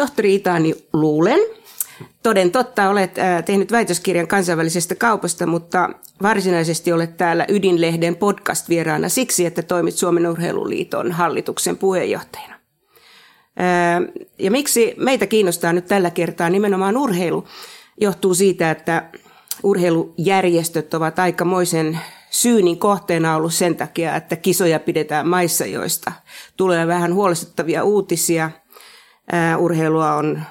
tohtori Itani Luulen. Toden totta, olet tehnyt väitöskirjan kansainvälisestä kaupasta, mutta varsinaisesti olet täällä Ydinlehden podcast-vieraana siksi, että toimit Suomen Urheiluliiton hallituksen puheenjohtajana. Ja miksi meitä kiinnostaa nyt tällä kertaa nimenomaan urheilu, johtuu siitä, että urheilujärjestöt ovat aikamoisen syynin kohteena ollut sen takia, että kisoja pidetään maissa, joista tulee vähän huolestuttavia uutisia. Urheilua on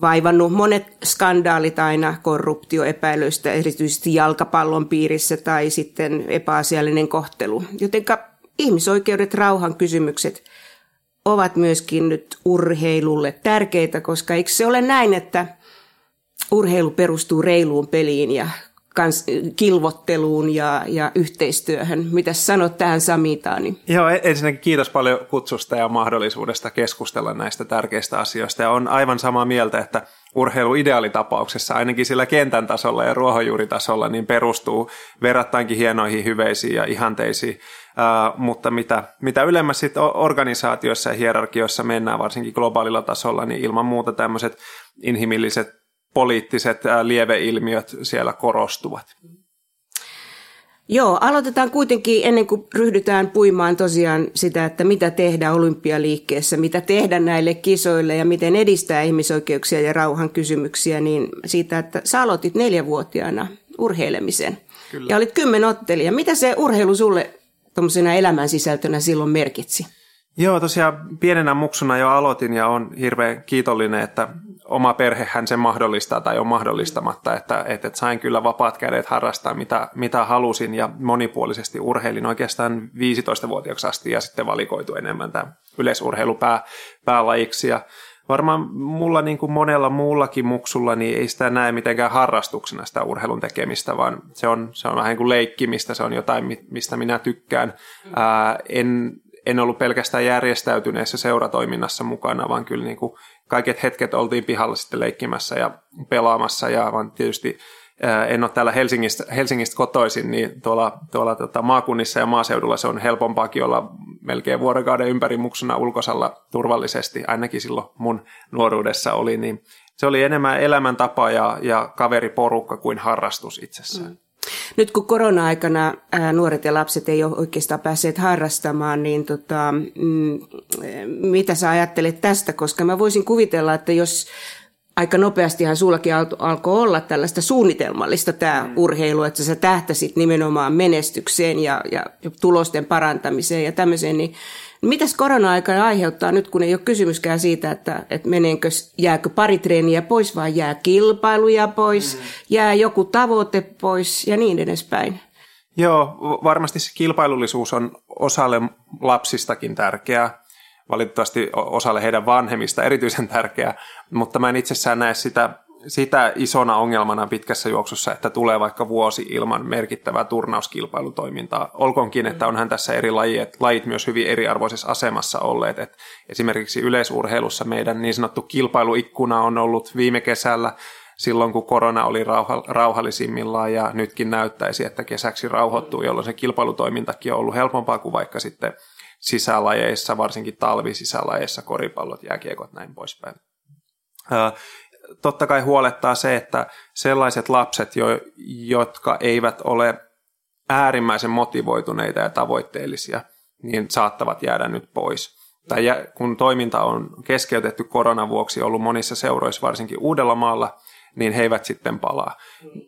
vaivannut monet skandaalit aina korruptioepäilyistä, erityisesti jalkapallon piirissä tai sitten epäasiallinen kohtelu. Jotenka ihmisoikeudet, rauhan kysymykset ovat myöskin nyt urheilulle tärkeitä, koska eikö se ole näin, että urheilu perustuu reiluun peliin ja kans, kilvotteluun ja, ja yhteistyöhön. Mitä sanot tähän Samitaani? Joo, e- ensinnäkin kiitos paljon kutsusta ja mahdollisuudesta keskustella näistä tärkeistä asioista. Ja on aivan samaa mieltä, että urheilu ideaalitapauksessa, ainakin sillä kentän tasolla ja ruohonjuuritasolla, niin perustuu verrattainkin hienoihin hyveisiin ja ihanteisiin. Uh, mutta mitä, mitä ylemmäs sitten organisaatioissa ja hierarkioissa mennään, varsinkin globaalilla tasolla, niin ilman muuta tämmöiset inhimilliset poliittiset lieveilmiöt siellä korostuvat. Joo, aloitetaan kuitenkin ennen kuin ryhdytään puimaan tosiaan sitä, että mitä tehdä olympialiikkeessä, mitä tehdä näille kisoille ja miten edistää ihmisoikeuksia ja rauhan kysymyksiä, niin siitä, että sä aloitit neljävuotiaana urheilemisen Kyllä. ja olit kymmenottelija. Mitä se urheilu sulle tuommoisena elämän sisältönä silloin merkitsi? Joo, tosiaan pienenä muksuna jo aloitin ja on hirveän kiitollinen, että oma perhehän sen mahdollistaa tai on mahdollistamatta, että, että sain kyllä vapaat kädet harrastaa mitä, mitä halusin ja monipuolisesti urheilin oikeastaan 15-vuotiaaksi asti ja sitten valikoitu enemmän tämä yleisurheilu pää, päälajiksi ja varmaan mulla niin kuin monella muullakin muksulla niin ei sitä näe mitenkään harrastuksena sitä urheilun tekemistä, vaan se on, se on vähän niin kuin leikkimistä, se on jotain, mistä minä tykkään. Ää, en, en ollut pelkästään järjestäytyneessä seuratoiminnassa mukana, vaan kyllä niin kuin kaiket hetket oltiin pihalla sitten leikkimässä ja pelaamassa ja vaan tietysti en ole täällä Helsingistä, Helsingistä kotoisin, niin tuolla, tuolla tota, maakunnissa ja maaseudulla se on helpompaakin olla melkein vuorokauden ympäri muksuna ulkosalla turvallisesti, ainakin silloin mun nuoruudessa oli, niin se oli enemmän elämäntapa ja, ja kaveriporukka kuin harrastus itsessään. Mm. Nyt kun korona-aikana ää, nuoret ja lapset ei ole oikeastaan päässeet harrastamaan, niin tota, mm, mitä sä ajattelet tästä? Koska mä voisin kuvitella, että jos aika nopeastihan sullakin alkoi olla tällaista suunnitelmallista tämä mm. urheilu, että sä tähtäsit nimenomaan menestykseen ja, ja tulosten parantamiseen ja tämmöiseen, niin Mitäs korona-aika aiheuttaa nyt, kun ei ole kysymyskään siitä, että, että meneekö, jääkö pari treeniä pois, vai jää kilpailuja pois, mm. jää joku tavoite pois ja niin edespäin? Joo, varmasti se kilpailullisuus on osalle lapsistakin tärkeää valitettavasti osalle heidän vanhemmista erityisen tärkeää, mutta mä en itsessään näe sitä sitä isona ongelmana pitkässä juoksussa, että tulee vaikka vuosi ilman merkittävää turnauskilpailutoimintaa. Olkoonkin, että onhan tässä eri lajit, lajit myös hyvin eriarvoisessa asemassa olleet. Et esimerkiksi yleisurheilussa meidän niin sanottu kilpailuikkuna on ollut viime kesällä silloin, kun korona oli rauha, rauhallisimmillaan ja nytkin näyttäisi, että kesäksi rauhoittuu, jolloin se kilpailutoimintakin on ollut helpompaa kuin vaikka sitten sisälajeissa, varsinkin talvisisälajeissa, koripallot, jääkiekot, näin poispäin totta kai huolettaa se, että sellaiset lapset, jo, jotka eivät ole äärimmäisen motivoituneita ja tavoitteellisia, niin saattavat jäädä nyt pois. Tai kun toiminta on keskeytetty koronan vuoksi ollut monissa seuroissa, varsinkin Uudellamaalla, niin he eivät sitten palaa.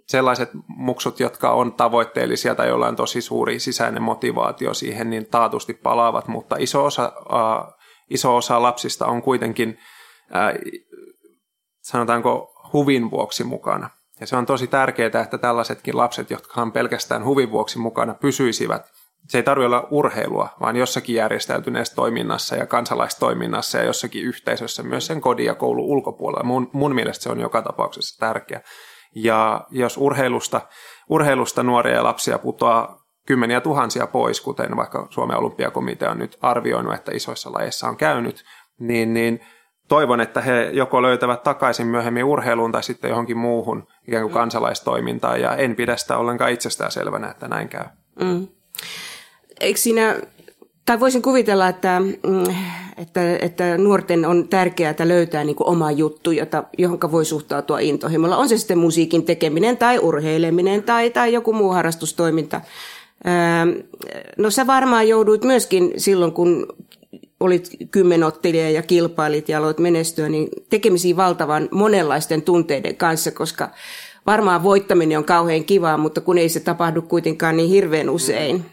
Sellaiset muksut, jotka on tavoitteellisia tai joilla on tosi suuri sisäinen motivaatio siihen, niin taatusti palaavat, mutta iso osa, äh, iso osa lapsista on kuitenkin äh, sanotaanko huvin vuoksi mukana. Ja se on tosi tärkeää, että tällaisetkin lapset, jotka on pelkästään huvin vuoksi mukana, pysyisivät. Se ei tarvitse olla urheilua, vaan jossakin järjestäytyneessä toiminnassa ja kansalaistoiminnassa ja jossakin yhteisössä myös sen kodin ja koulun ulkopuolella. Mun, mun mielestä se on joka tapauksessa tärkeä. Ja jos urheilusta, urheilusta nuoria ja lapsia putoaa kymmeniä tuhansia pois, kuten vaikka Suomen olympiakomitea on nyt arvioinut, että isoissa lajeissa on käynyt, niin, niin toivon, että he joko löytävät takaisin myöhemmin urheiluun tai sitten johonkin muuhun ikään kuin kansalaistoimintaan, ja en pidä sitä ollenkaan itsestään selvänä, että näin käy. Mm. Eikö siinä tai voisin kuvitella, että, mm, että, että nuorten on tärkeää löytää niin oma juttu, jota, johon voi suhtautua intohimolla. On se sitten musiikin tekeminen tai urheileminen tai, tai joku muu harrastustoiminta. No sä varmaan jouduit myöskin silloin, kun olit kymmenottelija ja kilpailit ja aloit menestyä, niin tekemisiin valtavan monenlaisten tunteiden kanssa, koska varmaan voittaminen on kauhean kivaa, mutta kun ei se tapahdu kuitenkaan niin hirveän usein.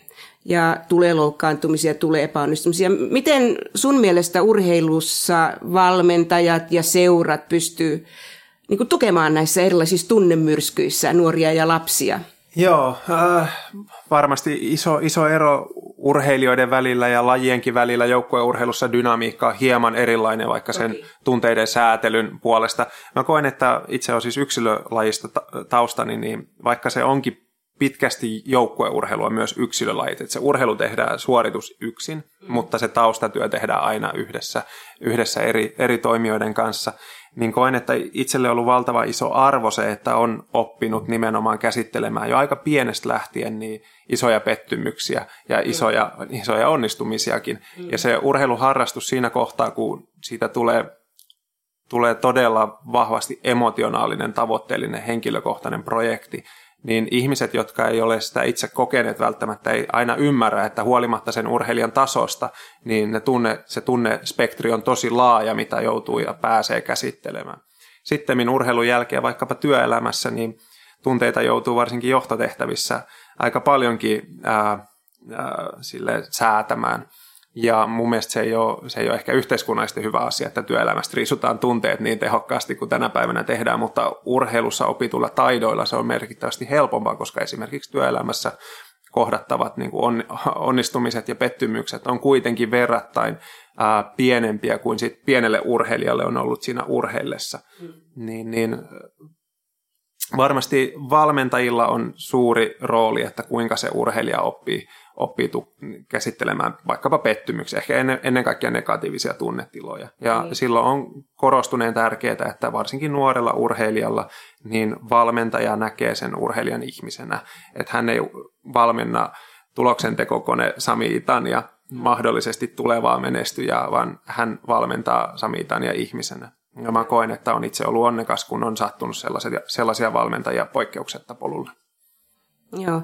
Ja tulee loukkaantumisia, tulee epäonnistumisia. Miten sun mielestä urheilussa valmentajat ja seurat pystyy niin tukemaan näissä erilaisissa tunnemyrskyissä nuoria ja lapsia? Joo, äh, varmasti iso, iso ero urheilijoiden välillä ja lajienkin välillä joukkueurheilussa dynamiikka on hieman erilainen vaikka sen okay. tunteiden säätelyn puolesta. Mä koen, että itse on siis yksilölajista taustani, niin vaikka se onkin pitkästi joukkueurheilua myös yksilölajit. Että se urheilu tehdään suoritus yksin, mm. mutta se taustatyö tehdään aina yhdessä, yhdessä eri, eri toimijoiden kanssa niin koen, että itselle on ollut valtava iso arvo se, että on oppinut nimenomaan käsittelemään jo aika pienestä lähtien niin isoja pettymyksiä ja isoja, isoja onnistumisiakin. Ja se urheiluharrastus siinä kohtaa, kun siitä tulee, tulee todella vahvasti emotionaalinen, tavoitteellinen, henkilökohtainen projekti, niin ihmiset, jotka ei ole sitä itse kokeneet välttämättä, ei aina ymmärrä, että huolimatta sen urheilijan tasosta, niin ne tunne, se tunnespektri on tosi laaja, mitä joutuu ja pääsee käsittelemään. Sitten urheilun jälkeen vaikkapa työelämässä, niin tunteita joutuu varsinkin johtotehtävissä aika paljonkin ää, ää, sille säätämään. Ja mun mielestä se ei, ole, se ei ole ehkä yhteiskunnallisesti hyvä asia, että työelämästä riisutaan tunteet niin tehokkaasti kuin tänä päivänä tehdään, mutta urheilussa opitulla taidoilla se on merkittävästi helpompaa, koska esimerkiksi työelämässä kohdattavat niin kuin onnistumiset ja pettymykset on kuitenkin verrattain ää, pienempiä kuin sit pienelle urheilijalle on ollut siinä urheillessa. Mm. Niin, niin varmasti valmentajilla on suuri rooli, että kuinka se urheilija oppii oppii käsittelemään vaikkapa pettymyksiä, ehkä ennen, ennen kaikkea negatiivisia tunnetiloja. Ja mm. silloin on korostuneen tärkeää, että varsinkin nuorella urheilijalla niin valmentaja näkee sen urheilijan ihmisenä, että hän ei valmenna tuloksentekokone Sami Itania mahdollisesti tulevaa menestyjää, vaan hän valmentaa Sami Itania ihmisenä. Ja mä koen, että on itse ollut onnekas, kun on sattunut sellaisia, sellaisia valmentajia poikkeuksetta polulle. Joo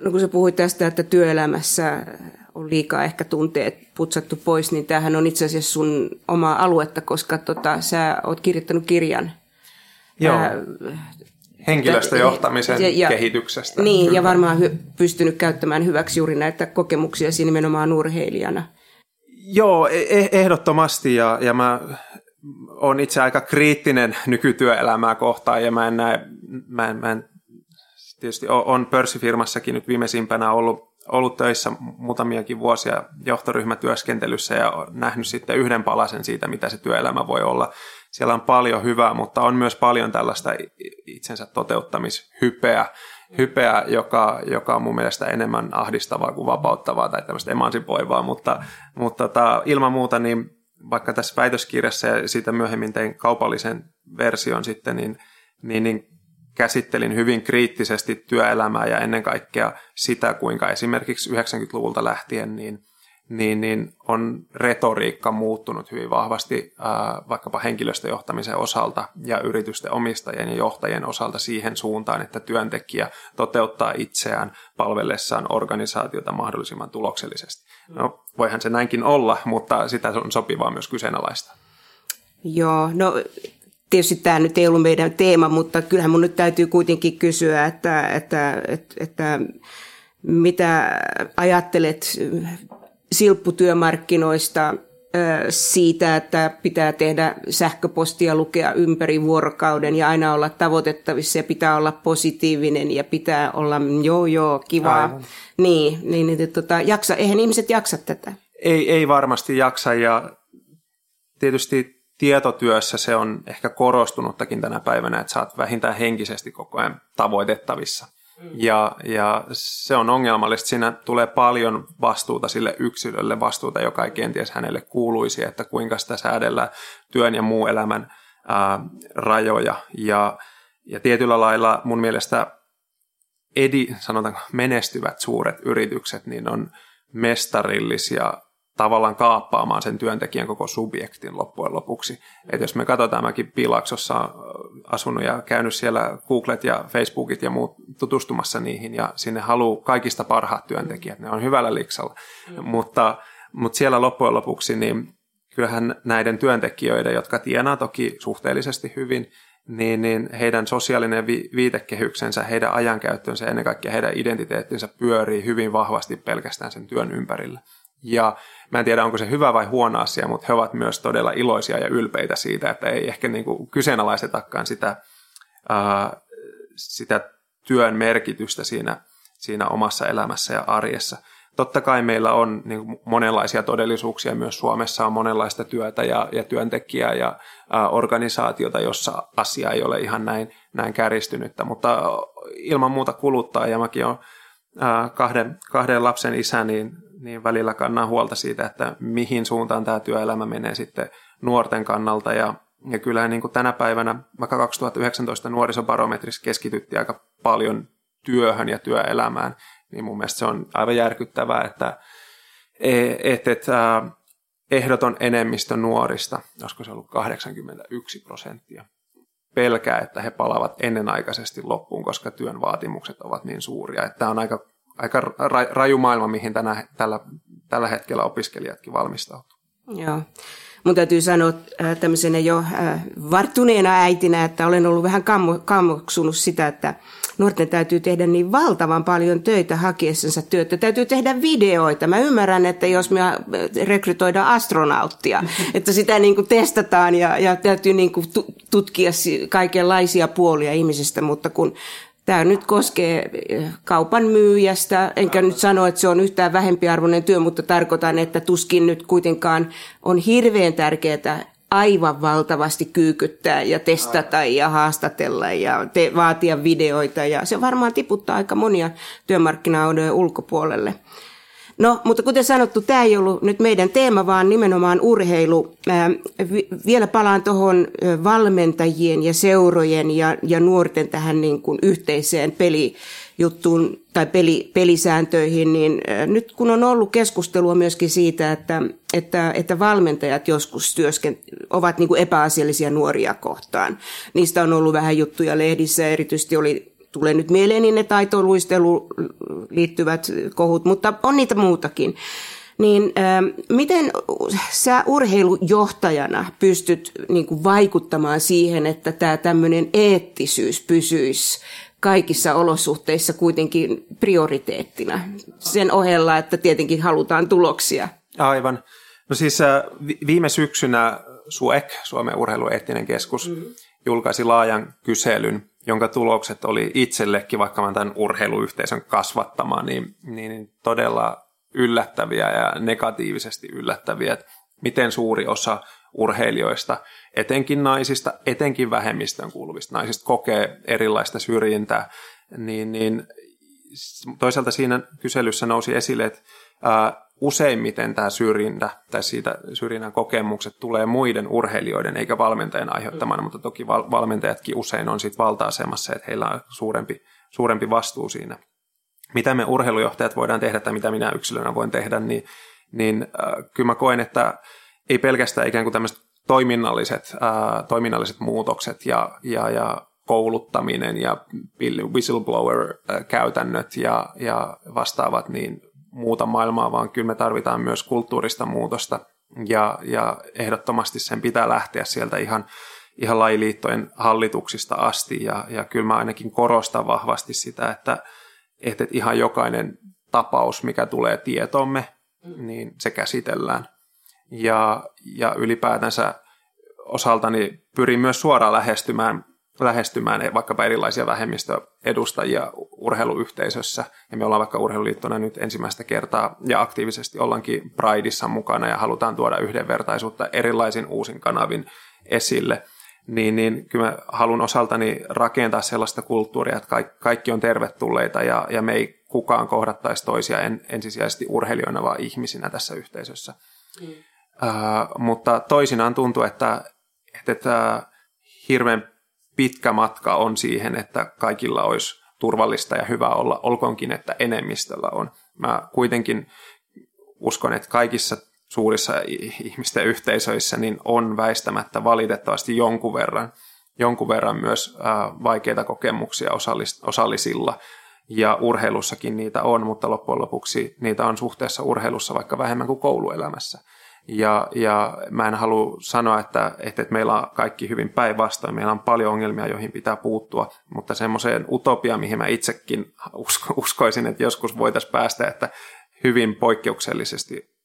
no kun sä puhuit tästä, että työelämässä on liikaa ehkä tunteet putsattu pois, niin tämähän on itse asiassa sun oma aluetta, koska tota, sä oot kirjoittanut kirjan. Joo. Ää, henkilöstöjohtamisen ja, ja, kehityksestä. Niin, Kyllä. ja varmaan hy, pystynyt käyttämään hyväksi juuri näitä kokemuksia nimenomaan urheilijana. Joo, e-, e- ehdottomasti, ja, ja mä olen itse aika kriittinen nykytyöelämää kohtaan, ja mä en näe, mä en, mä en tietysti on pörssifirmassakin nyt viimeisimpänä ollut, ollut töissä muutamiakin vuosia johtoryhmätyöskentelyssä ja nähnyt sitten yhden palasen siitä, mitä se työelämä voi olla. Siellä on paljon hyvää, mutta on myös paljon tällaista itsensä toteuttamishypeä, hypeä, joka, joka on mun mielestä enemmän ahdistavaa kuin vapauttavaa tai tämmöistä emansipoivaa, mutta, mutta tota, ilman muuta niin vaikka tässä väitöskirjassa ja siitä myöhemmin tein kaupallisen version sitten, niin, niin, niin käsittelin hyvin kriittisesti työelämää ja ennen kaikkea sitä, kuinka esimerkiksi 90-luvulta lähtien niin, niin, niin on retoriikka muuttunut hyvin vahvasti ää, vaikkapa henkilöstöjohtamisen osalta ja yritysten omistajien ja johtajien osalta siihen suuntaan, että työntekijä toteuttaa itseään palvellessaan organisaatiota mahdollisimman tuloksellisesti. No, voihan se näinkin olla, mutta sitä on sopivaa myös kyseenalaista. Joo, no tietysti tämä nyt ei ollut meidän teema, mutta kyllähän mun nyt täytyy kuitenkin kysyä, että, että, että, että mitä ajattelet silpputyömarkkinoista siitä, että pitää tehdä sähköpostia lukea ympäri vuorokauden ja aina olla tavoitettavissa ja pitää olla positiivinen ja pitää olla joo joo kivaa. Aivan. Niin, niin, niin tota, jaksa, eihän ihmiset jaksa tätä. Ei, ei varmasti jaksa ja tietysti tietotyössä se on ehkä korostunuttakin tänä päivänä, että sä oot vähintään henkisesti koko ajan tavoitettavissa. Mm. Ja, ja se on ongelmallista. Siinä tulee paljon vastuuta sille yksilölle, vastuuta, joka ei kenties hänelle kuuluisi, että kuinka sitä säädellään työn ja muu elämän ää, rajoja. Ja, ja tietyllä lailla mun mielestä edi, sanotaanko, menestyvät suuret yritykset, niin on mestarillisia tavallaan kaappaamaan sen työntekijän koko subjektin loppujen lopuksi. Et jos me katsotaan, mäkin Pilaksossa asunut ja käynyt siellä Googlet ja Facebookit ja muut tutustumassa niihin ja sinne haluaa kaikista parhaat työntekijät, ne on hyvällä liksalla. Mm. Mutta, mutta siellä loppujen lopuksi niin kyllähän näiden työntekijöiden, jotka tienaa toki suhteellisesti hyvin, niin, niin heidän sosiaalinen vi- viitekehyksensä, heidän ajankäyttönsä ja ennen kaikkea heidän identiteettinsä pyörii hyvin vahvasti pelkästään sen työn ympärillä. Ja mä en tiedä, onko se hyvä vai huono asia, mutta he ovat myös todella iloisia ja ylpeitä siitä, että ei ehkä niin kuin kyseenalaistetakaan sitä, ää, sitä työn merkitystä siinä, siinä omassa elämässä ja arjessa. Totta kai meillä on niin kuin monenlaisia todellisuuksia, myös Suomessa on monenlaista työtä ja, ja työntekijää ja ä, organisaatiota, jossa asia ei ole ihan näin, näin kärjistynyttä, mutta ilman muuta kuluttaa ja mäkin olen kahden, kahden lapsen isä, niin niin välillä kannan huolta siitä, että mihin suuntaan tämä työelämä menee sitten nuorten kannalta. Ja, ja kyllähän niin kuin tänä päivänä, vaikka 2019 nuorisobarometrissa keskityttiin aika paljon työhön ja työelämään, niin mun mielestä se on aivan järkyttävää, että et, et, äh, ehdoton enemmistö nuorista, olisiko se ollut 81 prosenttia, pelkää, että he palavat ennenaikaisesti loppuun, koska työn vaatimukset ovat niin suuria. Että tämä on aika aika raju maailma, mihin tänä, tällä, tällä hetkellä opiskelijatkin valmistautuu. Joo. Mun täytyy sanoa äh, tämmöisenä jo äh, varttuneena äitinä, että olen ollut vähän kammo, kammoksunut sitä, että nuorten täytyy tehdä niin valtavan paljon töitä hakiessansa työtä. Täytyy tehdä videoita. Mä ymmärrän, että jos me äh, rekrytoidaan astronauttia, että sitä niin kuin testataan ja, ja täytyy niin kuin tutkia kaikenlaisia puolia ihmisestä, mutta kun Tämä nyt koskee eh, kaupan myyjästä, enkä nyt sano, että se on yhtään vähempiarvoinen työ, mutta tarkoitan, että tuskin nyt kuitenkaan on hirveän tärkeää aivan valtavasti kyykyttää ja testata ja haastatella ja te- vaatia videoita. Ja se varmaan tiputtaa aika monia työmarkkinoiden ulkopuolelle. No, mutta kuten sanottu, tämä ei ollut nyt meidän teema, vaan nimenomaan urheilu. Ää, vielä palaan tuohon valmentajien ja seurojen ja, ja nuorten tähän niin kuin yhteiseen pelijuttuun tai peli, pelisääntöihin, niin ää, nyt kun on ollut keskustelua myöskin siitä, että, että, että valmentajat joskus työsken, ovat niin kuin epäasiallisia nuoria kohtaan. Niistä on ollut vähän juttuja lehdissä, erityisesti oli tulee nyt mieleeni ne taitoluistelu liittyvät kohut, mutta on niitä muutakin. Niin äh, miten sä urheilujohtajana pystyt niin kuin, vaikuttamaan siihen, että tämä tämmöinen eettisyys pysyisi kaikissa olosuhteissa kuitenkin prioriteettina sen ohella, että tietenkin halutaan tuloksia? Aivan. No siis äh, viime syksynä SUEK, Suomen urheilueettinen keskus, mm-hmm. julkaisi laajan kyselyn jonka tulokset oli itsellekin, vaikka mä tämän urheiluyhteisön kasvattama, niin, niin todella yllättäviä ja negatiivisesti yllättäviä, että miten suuri osa urheilijoista, etenkin naisista, etenkin vähemmistön kuuluvista naisista, kokee erilaista syrjintää, niin, niin toisaalta siinä kyselyssä nousi esille, että useimmiten tämä syrjintä tai siitä syrjinnän kokemukset tulee muiden urheilijoiden eikä valmentajan aiheuttamana, mutta toki val- valmentajatkin usein on sitten valta-asemassa, että heillä on suurempi, suurempi vastuu siinä. Mitä me urheilujohtajat voidaan tehdä tai mitä minä yksilönä voin tehdä, niin, niin äh, kyllä mä koen, että ei pelkästään ikään kuin tämmöiset toiminnalliset, äh, toiminnalliset muutokset ja, ja, ja kouluttaminen ja whistleblower-käytännöt ja, ja vastaavat, niin muuta maailmaa, vaan kyllä me tarvitaan myös kulttuurista muutosta ja, ja ehdottomasti sen pitää lähteä sieltä ihan, ihan lajiliittojen hallituksista asti ja, ja kyllä mä ainakin korostan vahvasti sitä, että, että ihan jokainen tapaus, mikä tulee tietomme, niin se käsitellään. Ja, ja ylipäätänsä osaltani pyrin myös suoraan lähestymään lähestymään vaikkapa erilaisia vähemmistöedustajia urheiluyhteisössä. Ja me ollaan vaikka urheiluliittona nyt ensimmäistä kertaa ja aktiivisesti ollaankin Prideissa mukana ja halutaan tuoda yhdenvertaisuutta erilaisin uusin kanavin esille. Niin, niin kyllä mä haluan osaltani rakentaa sellaista kulttuuria, että kaikki on tervetulleita ja, ja me ei kukaan kohdattaisi toisia en, ensisijaisesti urheilijoina, vaan ihmisinä tässä yhteisössä. Mm. Uh, mutta toisinaan tuntuu, että, että, että hirveän pitkä matka on siihen, että kaikilla olisi turvallista ja hyvä olla, olkoonkin, että enemmistöllä on. Mä kuitenkin uskon, että kaikissa suurissa ihmisten yhteisöissä niin on väistämättä valitettavasti jonkun verran, jonkun verran myös vaikeita kokemuksia osallisilla. Ja urheilussakin niitä on, mutta loppujen lopuksi niitä on suhteessa urheilussa vaikka vähemmän kuin kouluelämässä. Ja, ja mä en halua sanoa, että, että meillä on kaikki hyvin päinvastoin. Meillä on paljon ongelmia, joihin pitää puuttua, mutta semmoiseen utopiaan, mihin mä itsekin usko, uskoisin, että joskus voitaisiin päästä, että hyvin poikkeuksellisesti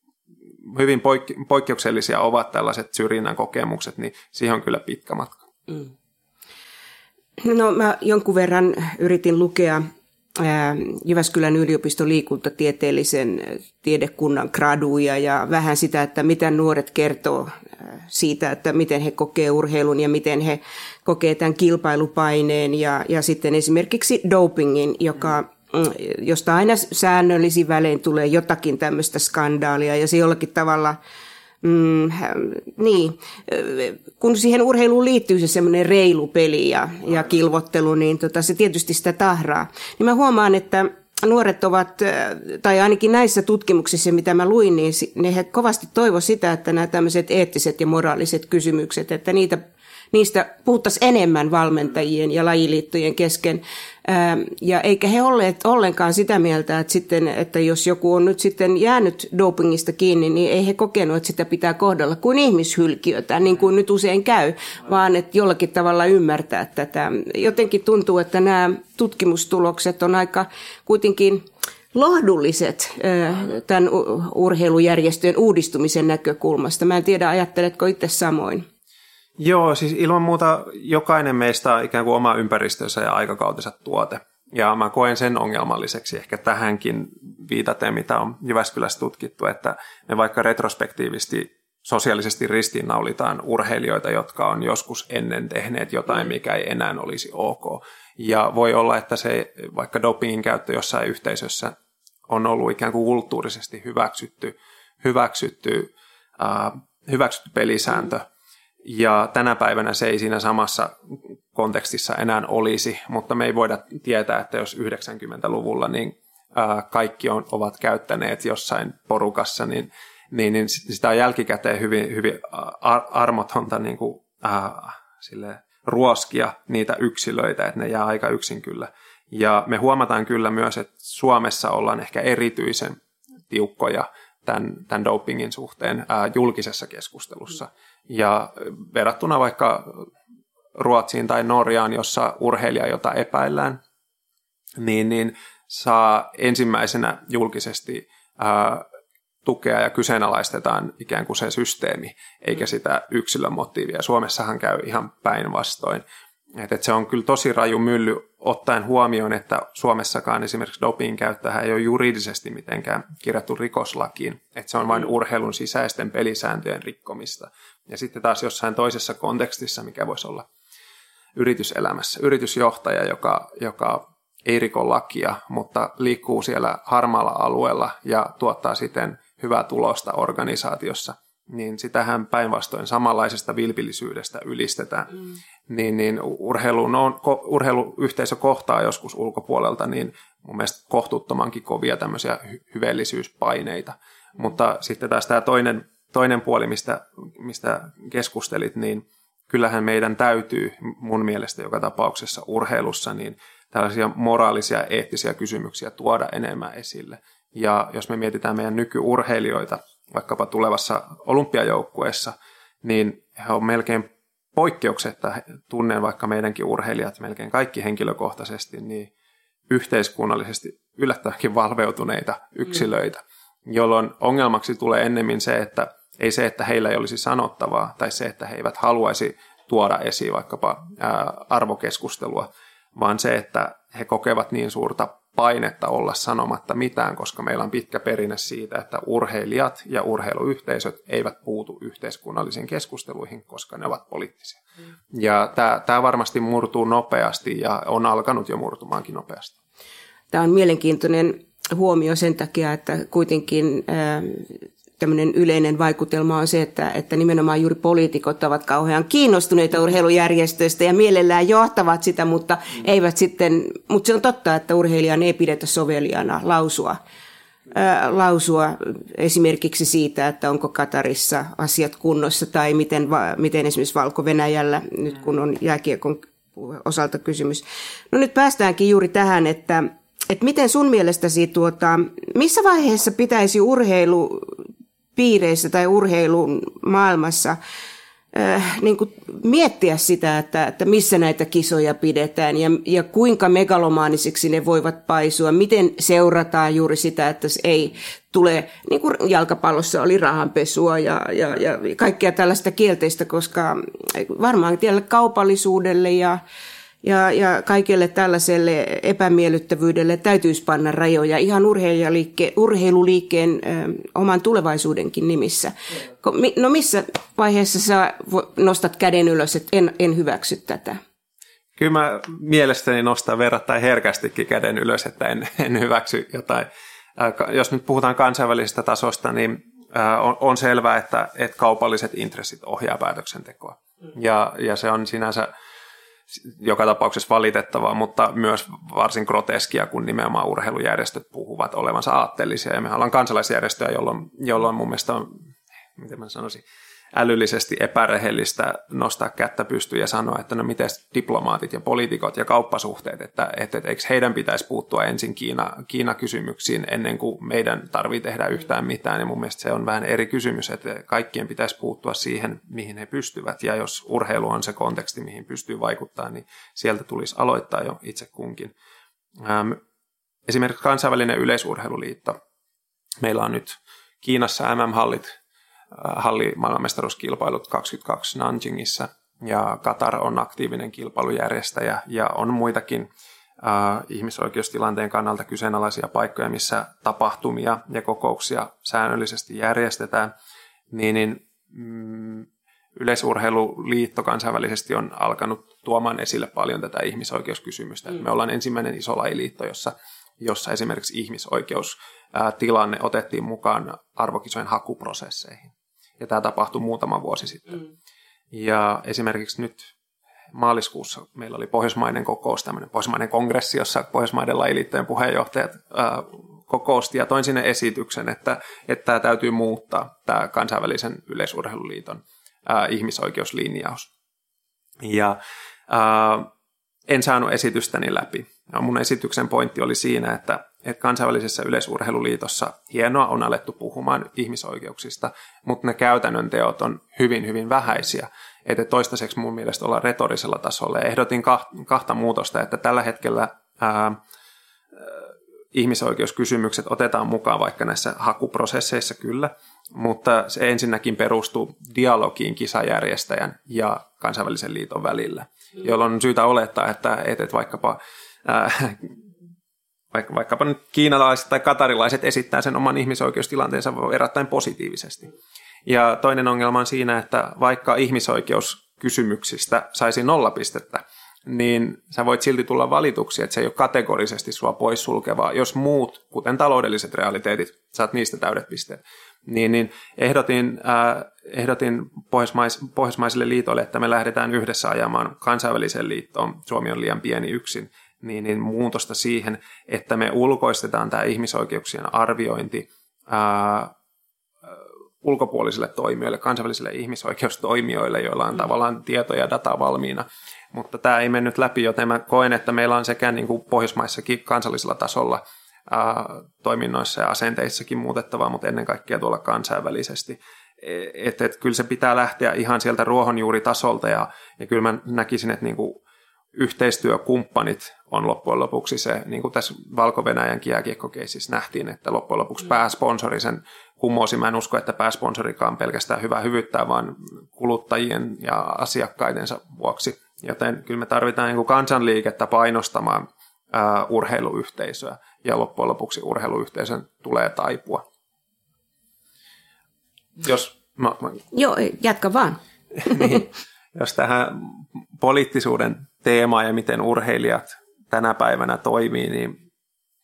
hyvin poik- poikkeuksellisia ovat tällaiset syrjinnän kokemukset, niin siihen on kyllä pitkä matka. Mm. No mä jonkun verran yritin lukea Jyväskylän yliopiston liikuntatieteellisen tiedekunnan graduja ja vähän sitä, että mitä nuoret kertoo siitä, että miten he kokee urheilun ja miten he kokee tämän kilpailupaineen ja, ja sitten esimerkiksi dopingin, joka, mm, josta aina säännöllisin välein tulee jotakin tämmöistä skandaalia ja se jollakin tavalla – Mm, niin, kun siihen urheiluun liittyy se semmoinen reilu peli ja, ja kilvottelu, niin tota, se tietysti sitä tahraa. Niin mä huomaan, että nuoret ovat, tai ainakin näissä tutkimuksissa, mitä mä luin, niin ne he kovasti toivo sitä, että nämä tämmöiset eettiset ja moraaliset kysymykset, että niitä niistä puhuttaisiin enemmän valmentajien ja lajiliittojen kesken. Ja eikä he olleet ollenkaan sitä mieltä, että, sitten, että jos joku on nyt sitten jäänyt dopingista kiinni, niin ei he kokenut, että sitä pitää kohdella kuin ihmishylkiötä, niin kuin nyt usein käy, vaan että jollakin tavalla ymmärtää tätä. Jotenkin tuntuu, että nämä tutkimustulokset on aika kuitenkin lohdulliset tämän urheilujärjestöjen uudistumisen näkökulmasta. Mä en tiedä, ajatteletko itse samoin? Joo, siis ilman muuta jokainen meistä on ikään kuin oma ympäristönsä ja aikakautensa tuote. Ja mä koen sen ongelmalliseksi ehkä tähänkin viitaten, mitä on Jyväskylässä tutkittu, että me vaikka retrospektiivisesti sosiaalisesti ristiinnaulitaan urheilijoita, jotka on joskus ennen tehneet jotain, mikä ei enää olisi ok. Ja voi olla, että se vaikka dopingin käyttö jossain yhteisössä on ollut ikään kuin kulttuurisesti hyväksytty, hyväksytty, äh, hyväksytty pelisääntö, ja tänä päivänä se ei siinä samassa kontekstissa enää olisi, mutta me ei voida tietää, että jos 90-luvulla niin kaikki on, ovat käyttäneet jossain porukassa, niin, niin, niin sitä on jälkikäteen hyvin, hyvin armotonta niin kuin, äh, sille, ruoskia niitä yksilöitä, että ne jää aika yksin kyllä. Ja me huomataan kyllä myös, että Suomessa ollaan ehkä erityisen tiukkoja tämän, tämän dopingin suhteen ää, julkisessa keskustelussa. Ja verrattuna vaikka Ruotsiin tai Norjaan, jossa urheilija, jota epäillään, niin, niin saa ensimmäisenä julkisesti ää, tukea ja kyseenalaistetaan ikään kuin se systeemi, eikä sitä yksilön motiivia. Suomessahan käy ihan päinvastoin. Et, et se on kyllä tosi raju mylly ottaen huomioon, että Suomessakaan esimerkiksi doping käyttöhän ei ole juridisesti mitenkään kirjattu rikoslakiin, että se on vain mm. urheilun sisäisten pelisääntöjen rikkomista. Ja sitten taas jossain toisessa kontekstissa, mikä voisi olla yrityselämässä, yritysjohtaja, joka, joka ei riko lakia, mutta liikkuu siellä harmaalla alueella ja tuottaa sitten hyvää tulosta organisaatiossa, niin sitähän päinvastoin samanlaisesta vilpillisyydestä ylistetään. Mm. Niin, niin urheilu on, urheiluyhteisö kohtaa joskus ulkopuolelta niin mun mielestä kohtuuttomankin kovia tämmöisiä hy- hyveellisyyspaineita. Mutta sitten taas tämä toinen toinen puoli, mistä, mistä keskustelit, niin kyllähän meidän täytyy mun mielestä joka tapauksessa urheilussa niin tällaisia moraalisia, eettisiä kysymyksiä tuoda enemmän esille. Ja jos me mietitään meidän nykyurheilijoita, vaikkapa tulevassa olympiajoukkueessa, niin he on melkein poikkeuksetta, tunnen vaikka meidänkin urheilijat melkein kaikki henkilökohtaisesti, niin yhteiskunnallisesti yllättävänkin valveutuneita yksilöitä, jolloin ongelmaksi tulee ennemmin se, että ei se, että heillä ei olisi sanottavaa tai se, että he eivät haluaisi tuoda esiin vaikkapa arvokeskustelua, vaan se, että he kokevat niin suurta painetta olla sanomatta mitään, koska meillä on pitkä perinne siitä, että urheilijat ja urheiluyhteisöt eivät puutu yhteiskunnallisiin keskusteluihin, koska ne ovat poliittisia. Mm. Ja tämä, tämä varmasti murtuu nopeasti ja on alkanut jo murtumaankin nopeasti. Tämä on mielenkiintoinen huomio sen takia, että kuitenkin tämmöinen yleinen vaikutelma on se, että, että nimenomaan juuri poliitikot ovat kauhean kiinnostuneita urheilujärjestöistä ja mielellään johtavat sitä, mutta eivät sitten, mutta se on totta, että urheilijan ei pidetä soveliana lausua lausua esimerkiksi siitä, että onko Katarissa asiat kunnossa tai miten, miten esimerkiksi Valko-Venäjällä, nyt kun on jääkiekon osalta kysymys. No nyt päästäänkin juuri tähän, että, että miten sun mielestäsi, tuota, missä vaiheessa pitäisi urheilupiireissä tai urheilun maailmassa – äh, niin kuin miettiä sitä, että, että missä näitä kisoja pidetään ja, ja kuinka megalomaanisiksi ne voivat paisua, miten seurataan juuri sitä, että se ei tule, niin kuin jalkapallossa oli rahanpesua ja, ja, ja kaikkea tällaista kielteistä, koska varmaan tiellä kaupallisuudelle ja, ja, ja kaikelle tällaiselle epämiellyttävyydelle täytyisi panna rajoja ihan urheiluliikkeen ö, oman tulevaisuudenkin nimissä. No missä vaiheessa sä nostat käden ylös, että en, en hyväksy tätä? Kyllä mä mielestäni nostan verrattain herkästikin käden ylös, että en, en hyväksy jotain. Jos nyt puhutaan kansainvälisestä tasosta, niin on, on selvää, että, että kaupalliset intressit ohjaa päätöksentekoa. Ja, ja se on sinänsä joka tapauksessa valitettavaa, mutta myös varsin groteskia, kun nimenomaan urheilujärjestöt puhuvat olevansa aatteellisia. Ja me ollaan kansalaisjärjestöjä, jolloin, jolloin mun mielestä on, miten mä sanoisin, älyllisesti epärehellistä nostaa kättä pystyyn ja sanoa, että no miten diplomaatit ja poliitikot ja kauppasuhteet, että, että, että eikö heidän pitäisi puuttua ensin Kiina, Kiina-kysymyksiin ennen kuin meidän tarvii tehdä yhtään mitään. Ja mun mielestä se on vähän eri kysymys, että kaikkien pitäisi puuttua siihen, mihin he pystyvät. Ja jos urheilu on se konteksti, mihin pystyy vaikuttaa, niin sieltä tulisi aloittaa jo itse kunkin. Ähm, esimerkiksi kansainvälinen yleisurheiluliitto. Meillä on nyt Kiinassa MM-hallit halli maailmanmestaruuskilpailut 22 Nanjingissa ja Qatar on aktiivinen kilpailujärjestäjä ja on muitakin äh, ihmisoikeustilanteen kannalta kyseenalaisia paikkoja, missä tapahtumia ja kokouksia säännöllisesti järjestetään, niin, niin mm, Yleisurheiluliitto kansainvälisesti on alkanut tuomaan esille paljon tätä ihmisoikeuskysymystä. Mm. Me ollaan ensimmäinen iso lajiliitto, jossa, jossa esimerkiksi ihmisoikeustilanne otettiin mukaan arvokisojen hakuprosesseihin. Ja tämä tapahtui muutama vuosi sitten. Mm. Ja esimerkiksi nyt maaliskuussa meillä oli pohjoismainen kokous, tämmöinen pohjoismainen kongressi, jossa pohjoismaiden lajiliittojen puheenjohtajat ää, kokousti ja toin sinne esityksen, että, että tämä täytyy muuttaa, tämä kansainvälisen yleisurheiluliiton ää, ihmisoikeuslinjaus. Ja ää, en saanut esitystäni läpi. Ja mun esityksen pointti oli siinä, että että kansainvälisessä yleisurheiluliitossa hienoa on alettu puhumaan ihmisoikeuksista, mutta ne käytännön teot on hyvin, hyvin vähäisiä. Että toistaiseksi mun mielestä ollaan retorisella tasolla. Ja ehdotin kahta muutosta, että tällä hetkellä ää, ihmisoikeuskysymykset otetaan mukaan vaikka näissä hakuprosesseissa kyllä, mutta se ensinnäkin perustuu dialogiin kisajärjestäjän ja kansainvälisen liiton välillä, jolloin on syytä olettaa, että, että vaikkapa ää, vaikka, vaikkapa nyt kiinalaiset tai katarilaiset esittää sen oman ihmisoikeustilanteensa verrattain positiivisesti. Ja toinen ongelma on siinä, että vaikka ihmisoikeuskysymyksistä saisi nollapistettä, niin sä voit silti tulla valituksi, että se ei ole kategorisesti sua poissulkevaa, jos muut, kuten taloudelliset realiteetit, saat niistä täydet pisteet. Niin, niin ehdotin, äh, ehdotin pohjoismais, pohjoismaisille liitoille, että me lähdetään yhdessä ajamaan kansainväliseen liittoon. Suomi on liian pieni yksin niin, niin muutosta siihen, että me ulkoistetaan tämä ihmisoikeuksien arviointi ää, ulkopuolisille toimijoille, kansainvälisille ihmisoikeustoimijoille, joilla on mm. tavallaan tietoja ja dataa valmiina. Mutta tämä ei mennyt läpi, joten mä koen, että meillä on sekä niin kuin Pohjoismaissakin kansallisella tasolla ää, toiminnoissa ja asenteissakin muutettavaa, mutta ennen kaikkea tuolla kansainvälisesti. Että et, kyllä se pitää lähteä ihan sieltä ruohonjuuritasolta ja, ja kyllä mä näkisin, että niin kuin yhteistyökumppanit on loppujen lopuksi se, niin kuin tässä Valko-Venäjän jääkiekkokeisissä nähtiin, että loppujen lopuksi mm. pääsponsori sen kumosi. Mä en usko, että pääsponsorikaan pelkästään hyvä hyvyttää, vaan kuluttajien ja asiakkaidensa vuoksi. Joten kyllä me tarvitaan niin kuin kansanliikettä painostamaan ää, urheiluyhteisöä, ja loppujen lopuksi urheiluyhteisön tulee taipua. Jos, mä, mä... Joo, jatka vaan. niin, jos tähän poliittisuuden teemaan ja miten urheilijat tänä päivänä toimii, niin,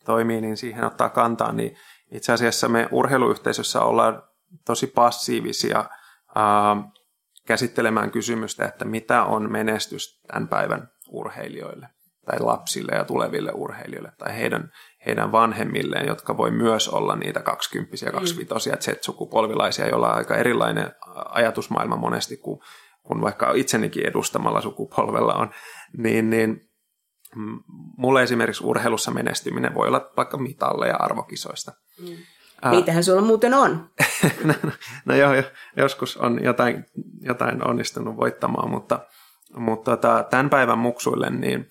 toimii, niin siihen ottaa kantaa, niin itse asiassa me urheiluyhteisössä ollaan tosi passiivisia ää, käsittelemään kysymystä, että mitä on menestys tämän päivän urheilijoille. tai lapsille ja tuleville urheilijoille tai heidän, heidän vanhemmilleen, jotka voi myös olla niitä 20 25 mm. Z-sukupolvilaisia, joilla on aika erilainen ajatusmaailma monesti kuin, kuin vaikka itsenikin edustamalla sukupolvella on, niin, niin mulle esimerkiksi urheilussa menestyminen voi olla vaikka mitalleja arvokisoista. Mm. Niitähän sulla muuten on. no, no joo, joskus on jotain, jotain onnistunut voittamaan, mutta, mutta tota, tämän päivän muksuille niin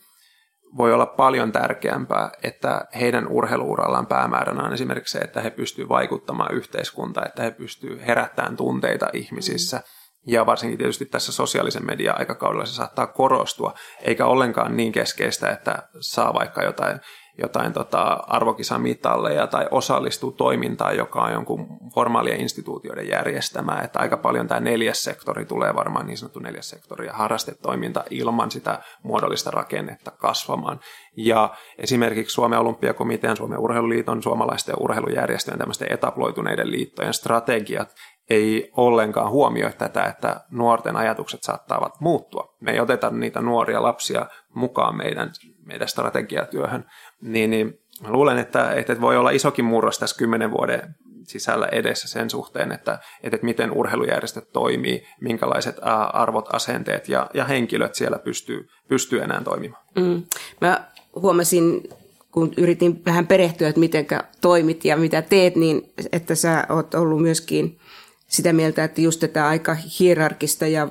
voi olla paljon tärkeämpää, että heidän urheiluurallaan päämääränä on esimerkiksi se, että he pystyvät vaikuttamaan yhteiskuntaan, että he pystyvät herättämään tunteita ihmisissä. Ja varsinkin tietysti tässä sosiaalisen median aikakaudella se saattaa korostua, eikä ollenkaan niin keskeistä, että saa vaikka jotain jotain tota, arvokisamitalleja tai osallistuu toimintaan, joka on jonkun formaalien instituutioiden järjestämää. Että aika paljon tämä neljäs sektori tulee varmaan niin sanottu neljäs sektori ja harrastetoiminta ilman sitä muodollista rakennetta kasvamaan. Ja esimerkiksi Suomen olympiakomitean, Suomen urheiluliiton, suomalaisten urheilujärjestöjen, tämmöisten etaploituneiden liittojen strategiat ei ollenkaan huomioi tätä, että nuorten ajatukset saattavat muuttua. Me ei oteta niitä nuoria lapsia mukaan meidän, meidän strategiatyöhön, niin, niin luulen, että, että voi olla isokin murros tässä kymmenen vuoden sisällä edessä sen suhteen, että, että miten urheilujärjestöt toimii, minkälaiset arvot, asenteet ja, ja henkilöt siellä pystyy, pystyy enää toimimaan. Mm. Mä huomasin, kun yritin vähän perehtyä, että miten toimit ja mitä teet, niin että sä oot ollut myöskin sitä mieltä, että just tätä aika hierarkista ja,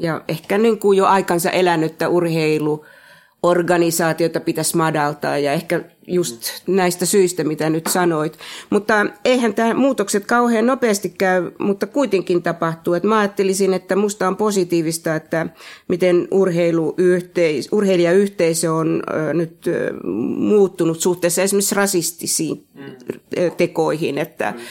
ja ehkä niin kuin jo aikansa elänyttä urheilu organisaatiota pitäisi madaltaa ja ehkä just näistä syistä, mitä nyt sanoit. Mutta eihän tämä muutokset kauhean nopeasti käy, mutta kuitenkin tapahtuu. Et mä ajattelisin, että musta on positiivista, että miten urheiluyhteis- urheilijayhteisö on nyt muuttunut suhteessa esimerkiksi rasistisiin mm. tekoihin, että mm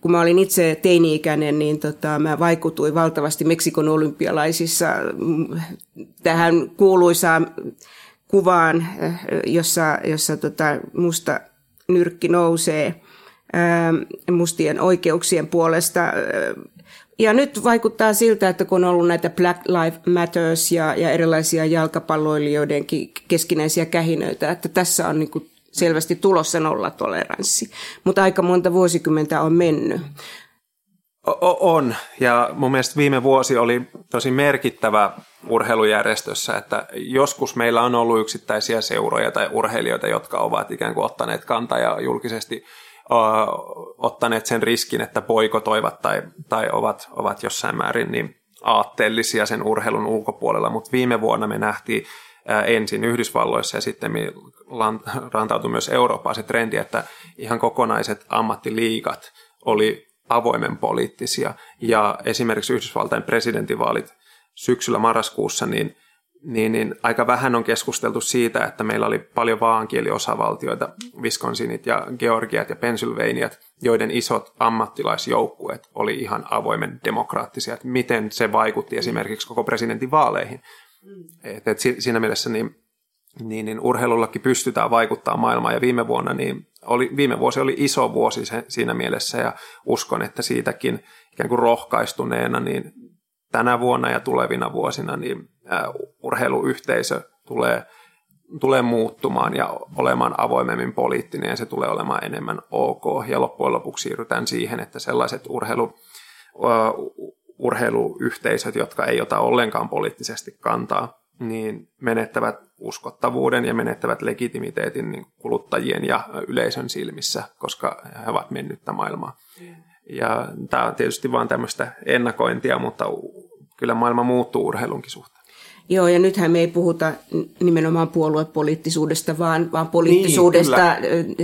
kun mä olin itse teini-ikäinen, niin tota, mä vaikutuin valtavasti Meksikon olympialaisissa mm, tähän kuuluisaan kuvaan, jossa, jossa tota, musta nyrkki nousee mustien oikeuksien puolesta. Ja nyt vaikuttaa siltä, että kun on ollut näitä Black Lives Matters ja, ja erilaisia jalkapalloilijoidenkin keskinäisiä kähinöitä, että tässä on niin kuin selvästi tulossa nollatoleranssi, mutta aika monta vuosikymmentä on mennyt. O- on, ja mun mielestä viime vuosi oli tosi merkittävä urheilujärjestössä, että joskus meillä on ollut yksittäisiä seuroja tai urheilijoita, jotka ovat ikään kuin ottaneet kantaa ja julkisesti ottaneet sen riskin, että poikotoivat tai, tai ovat, ovat jossain määrin niin aatteellisia sen urheilun ulkopuolella, mutta viime vuonna me nähtiin ensin Yhdysvalloissa ja sitten rantautui myös Eurooppaan se trendi, että ihan kokonaiset ammattiliigat oli avoimen poliittisia. Ja esimerkiksi Yhdysvaltain presidentinvaalit syksyllä marraskuussa, niin, niin, niin aika vähän on keskusteltu siitä, että meillä oli paljon vaankieliosavaltioita, Wisconsinit ja Georgiat ja Pennsylvaniat, joiden isot ammattilaisjoukkueet oli ihan avoimen demokraattisia. Että miten se vaikutti esimerkiksi koko presidentinvaaleihin. Et, et siinä mielessä niin, niin, niin urheilullakin pystytään vaikuttaa maailmaan. Ja viime vuonna niin oli, viime vuosi oli iso vuosi se, siinä mielessä. Ja uskon, että siitäkin ikään kuin rohkaistuneena niin tänä vuonna ja tulevina vuosina niin ä, urheiluyhteisö tulee, tulee muuttumaan ja olemaan avoimemmin poliittinen. Ja se tulee olemaan enemmän ok. Ja loppujen lopuksi siirrytään siihen, että sellaiset urheilu, urheiluyhteisöt, jotka ei ota ollenkaan poliittisesti kantaa, niin menettävät uskottavuuden ja menettävät legitimiteetin niin kuluttajien ja yleisön silmissä, koska he ovat mennyttä maailmaa. Mm. Ja tämä on tietysti vain tämmöistä ennakointia, mutta kyllä maailma muuttuu urheilunkin suhteen. Joo, ja nythän me ei puhuta nimenomaan puoluepoliittisuudesta, vaan, vaan poliittisuudesta niin,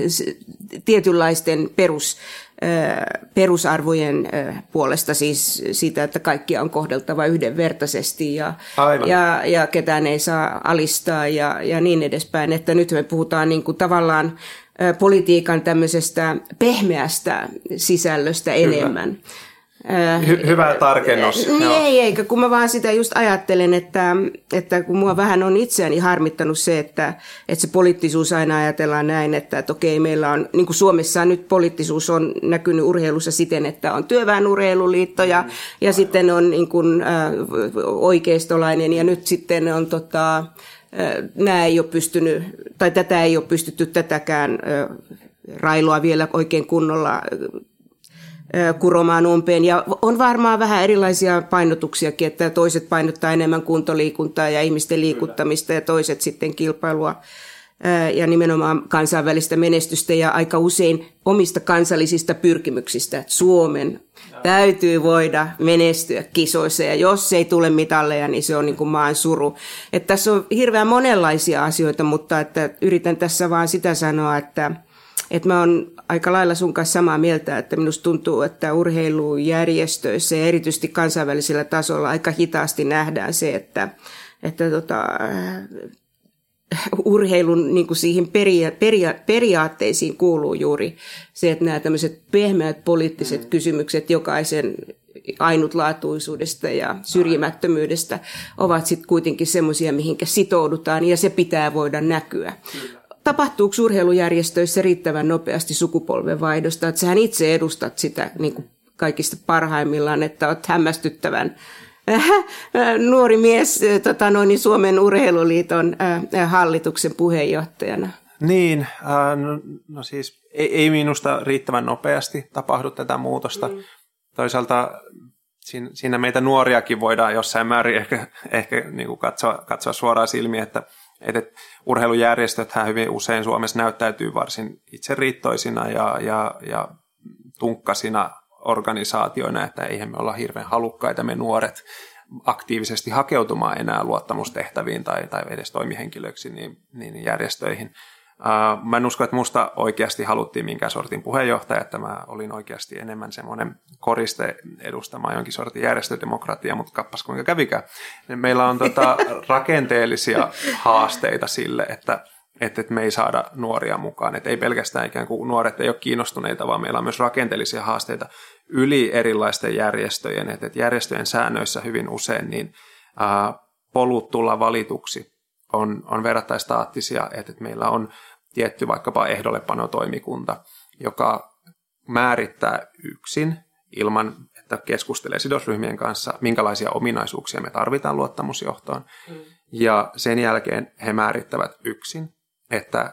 tietynlaisten perus perusarvojen puolesta, siis siitä, että kaikkia on kohdeltava yhdenvertaisesti ja, ja, ja ketään ei saa alistaa ja, ja niin edespäin. Että nyt me puhutaan niin kuin tavallaan politiikan tämmöisestä pehmeästä sisällöstä Kyllä. enemmän. Hy- hyvä tarkennus. Niin ei, eikä kun mä vaan sitä just ajattelen, että, että kun mua vähän on itseäni harmittanut se, että, että se poliittisuus aina ajatellaan näin, että, että okei, meillä on, niin kuin Suomessa nyt poliittisuus on näkynyt urheilussa siten, että on työväenurheiluliitto ja, mm. ja sitten on niin kuin, äh, oikeistolainen ja nyt sitten on tota, nämä ei ole pystynyt, tai tätä ei ole pystytty tätäkään railoa vielä oikein kunnolla kuromaan umpeen. Ja on varmaan vähän erilaisia painotuksiakin, että toiset painottaa enemmän kuntoliikuntaa ja ihmisten liikuttamista ja toiset sitten kilpailua ja nimenomaan kansainvälistä menestystä ja aika usein omista kansallisista pyrkimyksistä. Suomen täytyy voida menestyä kisoissa ja jos ei tule mitalleja, niin se on niin kuin maan suru. Että tässä on hirveän monenlaisia asioita, mutta että yritän tässä vaan sitä sanoa, että, että mä oon aika lailla sun kanssa samaa mieltä, että minusta tuntuu, että urheilujärjestöissä ja erityisesti kansainvälisellä tasolla aika hitaasti nähdään se, että, että tota, urheilun niin kuin siihen peria- peria- periaatteisiin kuuluu juuri se, että nämä tämmöiset pehmeät poliittiset mm. kysymykset jokaisen ainutlaatuisuudesta ja syrjimättömyydestä ovat sitten kuitenkin semmoisia, mihinkä sitoudutaan ja se pitää voida näkyä. Tapahtuuko urheilujärjestöissä riittävän nopeasti sukupolvenvaihdosta? Että sähän itse edustat sitä niin kuin kaikista parhaimmillaan, että olet hämmästyttävän nuori mies tota noin, Suomen urheiluliiton hallituksen puheenjohtajana. Niin, äh, no, no siis ei, ei minusta riittävän nopeasti tapahdu tätä muutosta. Mm. Toisaalta siinä, siinä meitä nuoriakin voidaan jossain määrin ehkä, ehkä niin kuin katsoa, katsoa suoraan silmiin, että, että urheilujärjestöt hyvin usein Suomessa näyttäytyy varsin itseriittoisina ja, ja, ja tunkkasina organisaatioina, että eihän me olla hirveän halukkaita me nuoret aktiivisesti hakeutumaan enää luottamustehtäviin tai, tai edes toimihenkilöiksi niin, niin järjestöihin. Uh, mä en usko, että musta oikeasti haluttiin minkään sortin puheenjohtaja, että mä olin oikeasti enemmän semmoinen koriste edustamaan jonkin sortin järjestödemokratia, mutta kappas kuinka kävikään. Meillä on tota rakenteellisia haasteita sille, että että, että me ei saada nuoria mukaan. Että ei pelkästään ikään kuin nuoret ei ole kiinnostuneita, vaan meillä on myös rakenteellisia haasteita yli erilaisten järjestöjen. Että, että järjestöjen säännöissä hyvin usein niin ää, polut tulla valituksi on, on verrattain staattisia, että, meillä on tietty vaikkapa ehdollepanotoimikunta, joka määrittää yksin ilman, että keskustelee sidosryhmien kanssa, minkälaisia ominaisuuksia me tarvitaan luottamusjohtoon. Mm. Ja sen jälkeen he määrittävät yksin että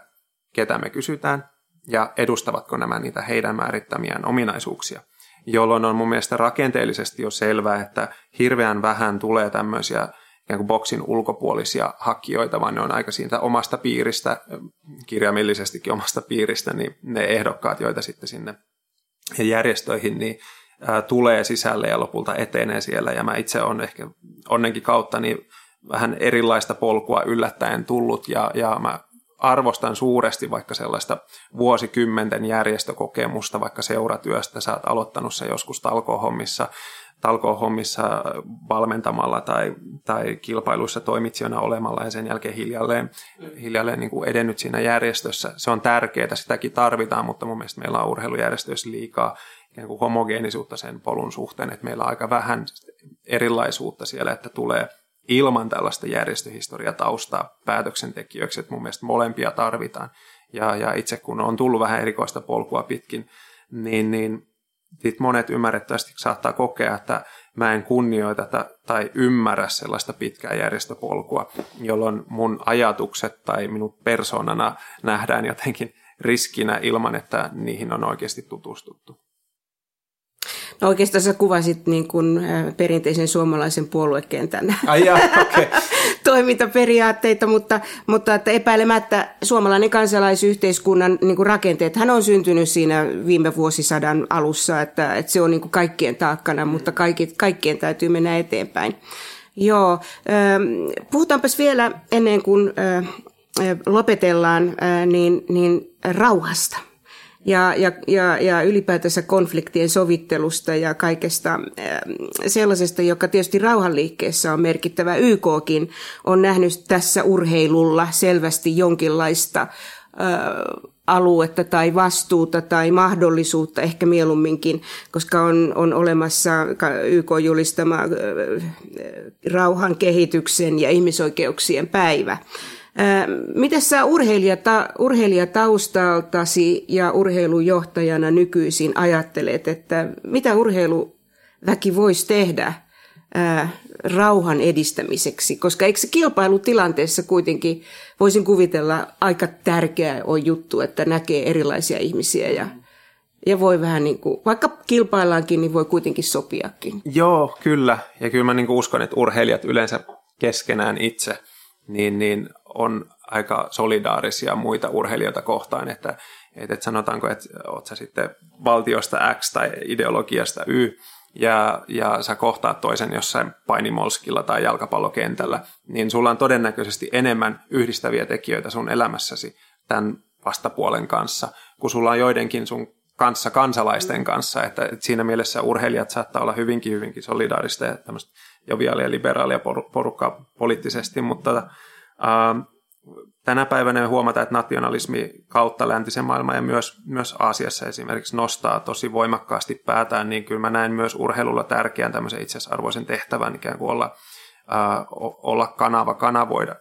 ketä me kysytään ja edustavatko nämä niitä heidän määrittämiään ominaisuuksia. Jolloin on mun mielestä rakenteellisesti jo selvää, että hirveän vähän tulee tämmöisiä ikään kuin boksin ulkopuolisia hakijoita, vaan ne on aika siitä omasta piiristä, kirjaimellisestikin omasta piiristä, niin ne ehdokkaat, joita sitten sinne järjestöihin, niin tulee sisälle ja lopulta etenee siellä. Ja mä itse olen ehkä onnenkin kautta niin vähän erilaista polkua yllättäen tullut ja, ja mä arvostan suuresti vaikka sellaista vuosikymmenten järjestökokemusta, vaikka seuratyöstä, sä oot aloittanut se joskus talkohommissa, talkohommissa valmentamalla tai, tai kilpailuissa toimitsijana olemalla ja sen jälkeen hiljalleen, hiljalleen niin kuin edennyt siinä järjestössä. Se on tärkeää, sitäkin tarvitaan, mutta mun mielestä meillä on urheilujärjestöissä liikaa ikään kuin homogeenisuutta sen polun suhteen, että meillä on aika vähän erilaisuutta siellä, että tulee ilman tällaista järjestöhistoriataustaa päätöksentekijöiksi, että mun mielestä molempia tarvitaan. Ja, ja itse kun on tullut vähän erikoista polkua pitkin, niin, niin sit monet ymmärrettävästi saattaa kokea, että mä en kunnioita tai ymmärrä sellaista pitkää järjestöpolkua, jolloin mun ajatukset tai minut persoonana nähdään jotenkin riskinä ilman, että niihin on oikeasti tutustuttu. No oikeastaan sä kuvasit niin kuin perinteisen suomalaisen puoluekentän Ai jaa, okay. toimintaperiaatteita, mutta, mutta että epäilemättä suomalainen kansalaisyhteiskunnan niin kuin rakenteet, hän on syntynyt siinä viime vuosisadan alussa, että, että se on niin kuin kaikkien taakkana, mutta kaikki, kaikkien täytyy mennä eteenpäin. Joo, puhutaanpas vielä ennen kuin lopetellaan, niin, niin rauhasta ja, ja, ja, ja ylipäätänsä konfliktien sovittelusta ja kaikesta ähm, sellaisesta, joka tietysti rauhanliikkeessä on merkittävä. YKkin on nähnyt tässä urheilulla selvästi jonkinlaista äh, aluetta tai vastuuta tai mahdollisuutta ehkä mieluumminkin, koska on, on olemassa YK julistama äh, rauhan kehityksen ja ihmisoikeuksien päivä. Miten sä urheilijata, urheilijataustaltasi ja urheilujohtajana nykyisin ajattelet, että mitä urheiluväki voisi tehdä rauhan edistämiseksi? Koska eikö se kilpailutilanteessa kuitenkin, voisin kuvitella, aika tärkeä on juttu, että näkee erilaisia ihmisiä ja, ja voi vähän niin kuin, vaikka kilpaillaankin, niin voi kuitenkin sopiakin. Joo, kyllä. Ja kyllä mä niin uskon, että urheilijat yleensä keskenään itse, niin, niin on aika solidaarisia muita urheilijoita kohtaan, että, että, sanotaanko, että oot sä sitten valtiosta X tai ideologiasta Y, ja, ja sä kohtaat toisen jossain painimolskilla tai jalkapallokentällä, niin sulla on todennäköisesti enemmän yhdistäviä tekijöitä sun elämässäsi tämän vastapuolen kanssa, kun sulla on joidenkin sun kanssa kansalaisten kanssa, että, että siinä mielessä urheilijat saattaa olla hyvinkin, hyvinkin solidaarista ja tämmöistä joviaalia ja liberaalia porukkaa poliittisesti, mutta tänä päivänä me huomataan, että nationalismi kautta läntisen maailman ja myös, myös Aasiassa esimerkiksi nostaa tosi voimakkaasti päätään, niin kyllä mä näen myös urheilulla tärkeän tämmöisen itseisarvoisen tehtävän ikään kuin olla, äh, olla kanava, kanavoida,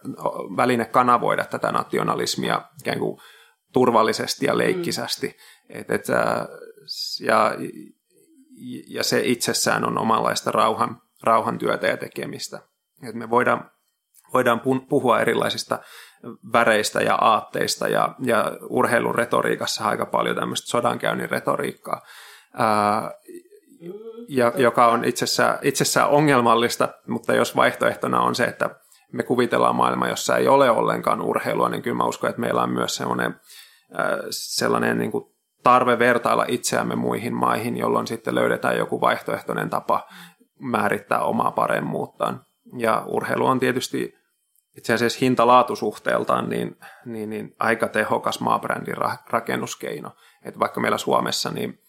väline kanavoida tätä nationalismia ikään kuin turvallisesti ja leikkisästi. Mm. Et, et, ja, ja se itsessään on omanlaista rauhan, rauhantyötä ja tekemistä. Et me voidaan, voidaan puhua erilaisista väreistä ja aatteista ja, ja urheilun retoriikassa aika paljon tämmöistä sodankäynnin retoriikkaa, ää, ja, joka on itsessään, itsessään ongelmallista, mutta jos vaihtoehtona on se, että me kuvitellaan maailma, jossa ei ole ollenkaan urheilua, niin kyllä mä uskon, että meillä on myös sellainen, sellainen niin kuin tarve vertailla itseämme muihin maihin, jolloin sitten löydetään joku vaihtoehtoinen tapa määrittää omaa paremmuuttaan. Ja urheilu on tietysti itse asiassa hintalaatusuhteeltaan niin, niin, niin aika tehokas maabrändin rakennuskeino. Että vaikka meillä Suomessa niin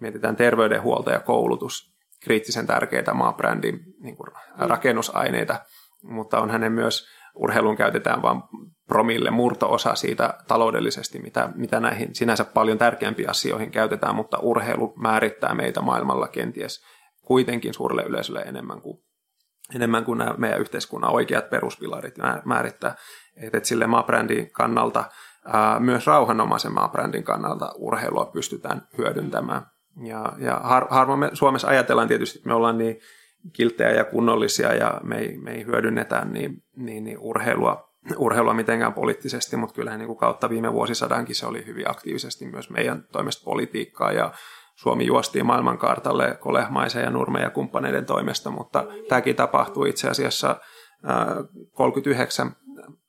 mietitään terveydenhuolto ja koulutus, kriittisen tärkeitä maabrändin niin kuin rakennusaineita, mutta on hänen myös urheilun käytetään vain promille murto-osa siitä taloudellisesti, mitä, mitä näihin sinänsä paljon tärkeämpiin asioihin käytetään, mutta urheilu määrittää meitä maailmalla kenties kuitenkin suurelle yleisölle enemmän kuin enemmän kuin nämä meidän yhteiskunnan oikeat peruspilarit määrittää. Että et sille maabrändin kannalta, ää, myös rauhanomaisen maabrändin kannalta urheilua pystytään hyödyntämään. Ja, ja har, harvoin me Suomessa ajatellaan tietysti, että me ollaan niin kilttejä ja kunnollisia ja me ei, me ei hyödynnetä niin, niin, niin urheilua, urheilua mitenkään poliittisesti, mutta kyllähän niin kuin kautta viime vuosisadankin se oli hyvin aktiivisesti myös meidän toimesta politiikkaa ja Suomi juostiin maailmankartalle Kolehmaisen ja Nurme ja kumppaneiden toimesta, mutta tämäkin tapahtui itse asiassa 39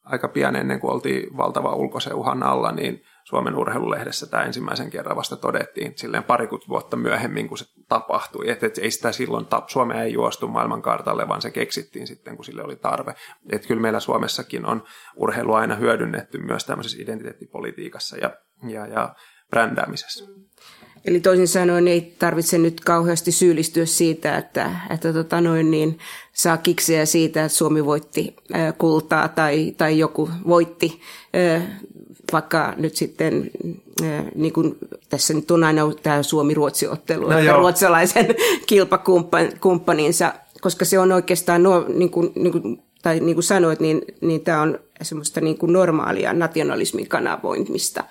aika pian ennen kuin oltiin valtava ulkoisen uhan alla, niin Suomen urheilulehdessä tämä ensimmäisen kerran vasta todettiin silleen parikymmentä vuotta myöhemmin, kun se tapahtui. Että et ei sitä silloin, Suomea ei juostu maailmankartalle, vaan se keksittiin sitten, kun sille oli tarve. Että kyllä meillä Suomessakin on urheilu aina hyödynnetty myös tämmöisessä identiteettipolitiikassa ja, ja, ja brändäämisessä. Eli toisin sanoen ei tarvitse nyt kauheasti syyllistyä siitä, että, että tota noin niin, saa kiksejä siitä, että Suomi voitti kultaa tai, tai joku voitti, vaikka nyt sitten, niin kuin tässä nyt on aina tämä Suomi-Ruotsi-ottelu, no joo. ruotsalaisen kilpakumppaninsa, koska se on oikeastaan, no, niin kuin, niin kuin, tai niin kuin sanoit, niin, niin tämä on semmoista niin kuin normaalia nationalismin kanavoimista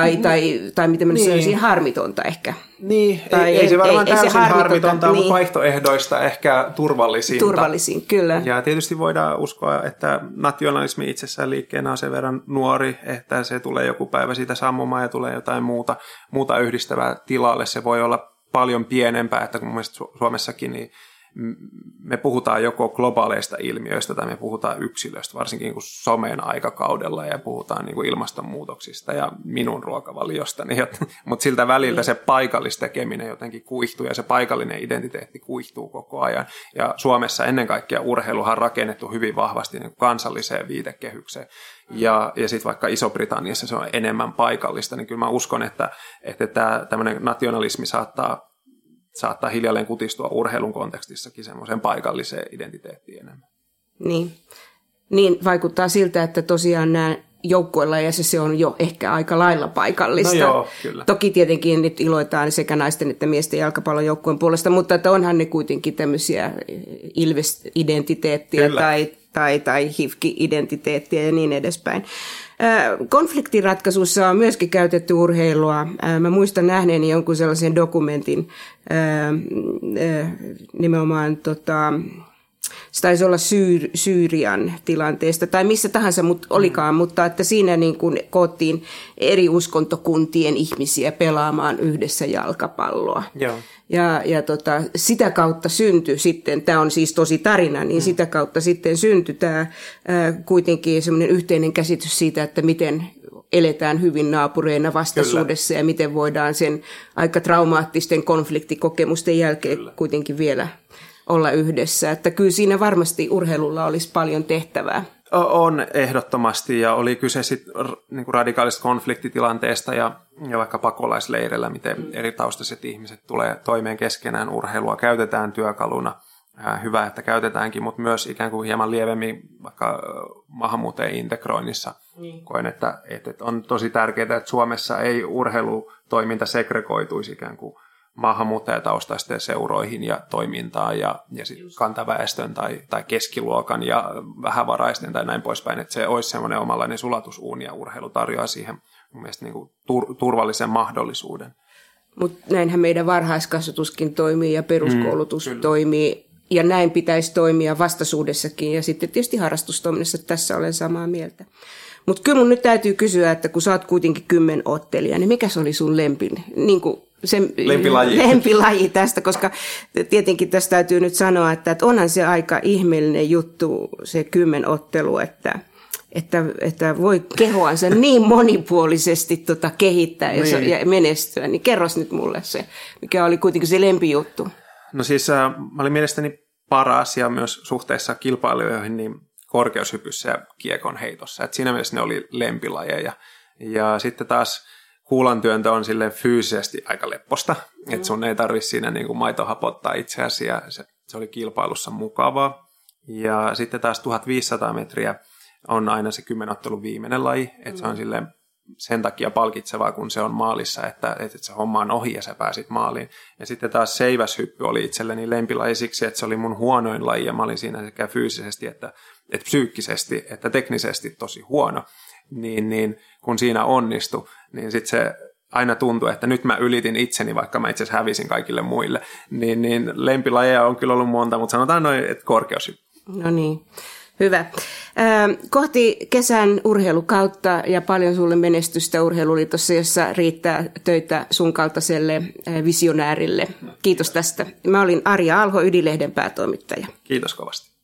tai, mm. tai, tai miten mä niin. sanoisin, harmitonta ehkä. Niin, tai ei, ei, se varmaan ei, täysin ei se harmitonta, harmitonta niin. mutta vaihtoehdoista ehkä turvallisinta. Turvallisin, kyllä. Ja tietysti voidaan uskoa, että nationalismi itsessään liikkeenä on sen verran nuori, että se tulee joku päivä siitä sammumaan ja tulee jotain muuta, muuta yhdistävää tilalle. Se voi olla paljon pienempää, että kun Suomessakin niin me puhutaan joko globaaleista ilmiöistä tai me puhutaan yksilöistä, varsinkin kuin somen aikakaudella ja puhutaan niin kuin ilmastonmuutoksista ja minun ruokavaliostani. Mutta siltä väliltä se paikallistekeminen jotenkin kuihtuu ja se paikallinen identiteetti kuihtuu koko ajan. Ja Suomessa ennen kaikkea urheiluhan on rakennettu hyvin vahvasti niin kansalliseen viitekehykseen. Ja, ja sitten vaikka Iso-Britanniassa se on enemmän paikallista, niin kyllä mä uskon, että, että tämä tämmöinen nationalismi saattaa saattaa hiljalleen kutistua urheilun kontekstissakin semmoiseen paikalliseen identiteettiin enemmän. Niin. niin, vaikuttaa siltä, että tosiaan nämä joukkueilla ja se on jo ehkä aika lailla paikallista. No joo, kyllä. Toki tietenkin nyt iloitaan sekä naisten että miesten jalkapallojoukkueen puolesta, mutta että onhan ne kuitenkin tämmöisiä Ilves-identiteettiä tai, tai, tai HIFKI-identiteettiä ja niin edespäin. Konfliktiratkaisussa on myöskin käytetty urheilua. Mä muistan nähneeni jonkun sellaisen dokumentin nimenomaan tota, se taisi olla Syy- Syyrian tilanteesta tai missä tahansa mut olikaan, mm. mutta että siinä niin kuin koottiin eri uskontokuntien ihmisiä pelaamaan yhdessä jalkapalloa. Joo. Ja, ja tota, sitä kautta syntyi sitten, tämä on siis tosi tarina, niin mm. sitä kautta sitten syntyi tämä kuitenkin semmoinen yhteinen käsitys siitä, että miten eletään hyvin naapureina vastaisuudessa Kyllä. ja miten voidaan sen aika traumaattisten konfliktikokemusten jälkeen Kyllä. kuitenkin vielä olla yhdessä. Että kyllä siinä varmasti urheilulla olisi paljon tehtävää. On ehdottomasti ja oli kyse sitten niin radikaalista konfliktitilanteesta ja, ja vaikka pakolaisleireillä, miten eri taustaiset ihmiset tulee toimeen keskenään. Urheilua käytetään työkaluna. Hyvä, että käytetäänkin, mutta myös ikään kuin hieman lievemmin vaikka maahanmuuttajien integroinnissa. Niin. Koen, että, että on tosi tärkeää, että Suomessa ei urheilutoiminta segregoituisi ikään kuin maahanmuuttajataustaisten seuroihin ja toimintaan ja, ja sit kantaväestön tai, tai keskiluokan ja vähävaraisten tai näin poispäin, että se olisi semmoinen omanlainen sulatusuuni ja urheilu tarjoaa siihen mun mielestä niin kuin tur, turvallisen mahdollisuuden. Mutta näinhän meidän varhaiskasvatuskin toimii ja peruskoulutus mm, toimii ja näin pitäisi toimia vastaisuudessakin ja sitten tietysti harrastustoiminnassa tässä olen samaa mieltä. Mutta kyllä mun nyt täytyy kysyä, että kun sä oot kuitenkin kymmenottelija, niin mikä se oli sun lempin, niin kuin se lempilaji. lempilaji tästä, koska tietenkin tästä täytyy nyt sanoa, että, että onhan se aika ihmeellinen juttu se kymmenottelu, että, että, että voi kehoansa niin monipuolisesti tota kehittää ja, niin. ja menestyä. Niin kerros nyt mulle se, mikä oli kuitenkin se lempijuttu. No siis äh, mä olin mielestäni paras ja myös suhteessa kilpailijoihin niin korkeushypyssä ja kiekon heitossa. Et siinä mielessä ne oli lempilajeja. Ja sitten taas kuulantyöntö on sille fyysisesti aika lepposta, mm. että sun ei tarvi siinä niin kuin maitohapottaa itseäsi ja se, se oli kilpailussa mukavaa. Ja sitten taas 1500 metriä on aina se kymmenottelun viimeinen laji, että mm. se on mm. sille sen takia palkitsevaa, kun se on maalissa, että, että se homma on ohi ja sä pääsit maaliin. Ja sitten taas seiväshyppy oli itselleni lempilaji siksi, että se oli mun huonoin laji ja mä olin siinä sekä fyysisesti että, että psyykkisesti että teknisesti tosi huono. Niin, niin kun siinä onnistui, niin sitten se aina tuntuu, että nyt mä ylitin itseni, vaikka mä itse asiassa hävisin kaikille muille. Niin, niin lempilajeja on kyllä ollut monta, mutta sanotaan noin, että korkeus. No niin, hyvä. Kohti kesän urheilukautta ja paljon sulle menestystä urheiluliitossa, jossa riittää töitä sun kaltaiselle visionäärille. Kiitos tästä. Mä olin Arja Alho, Ydilehden päätoimittaja. Kiitos kovasti.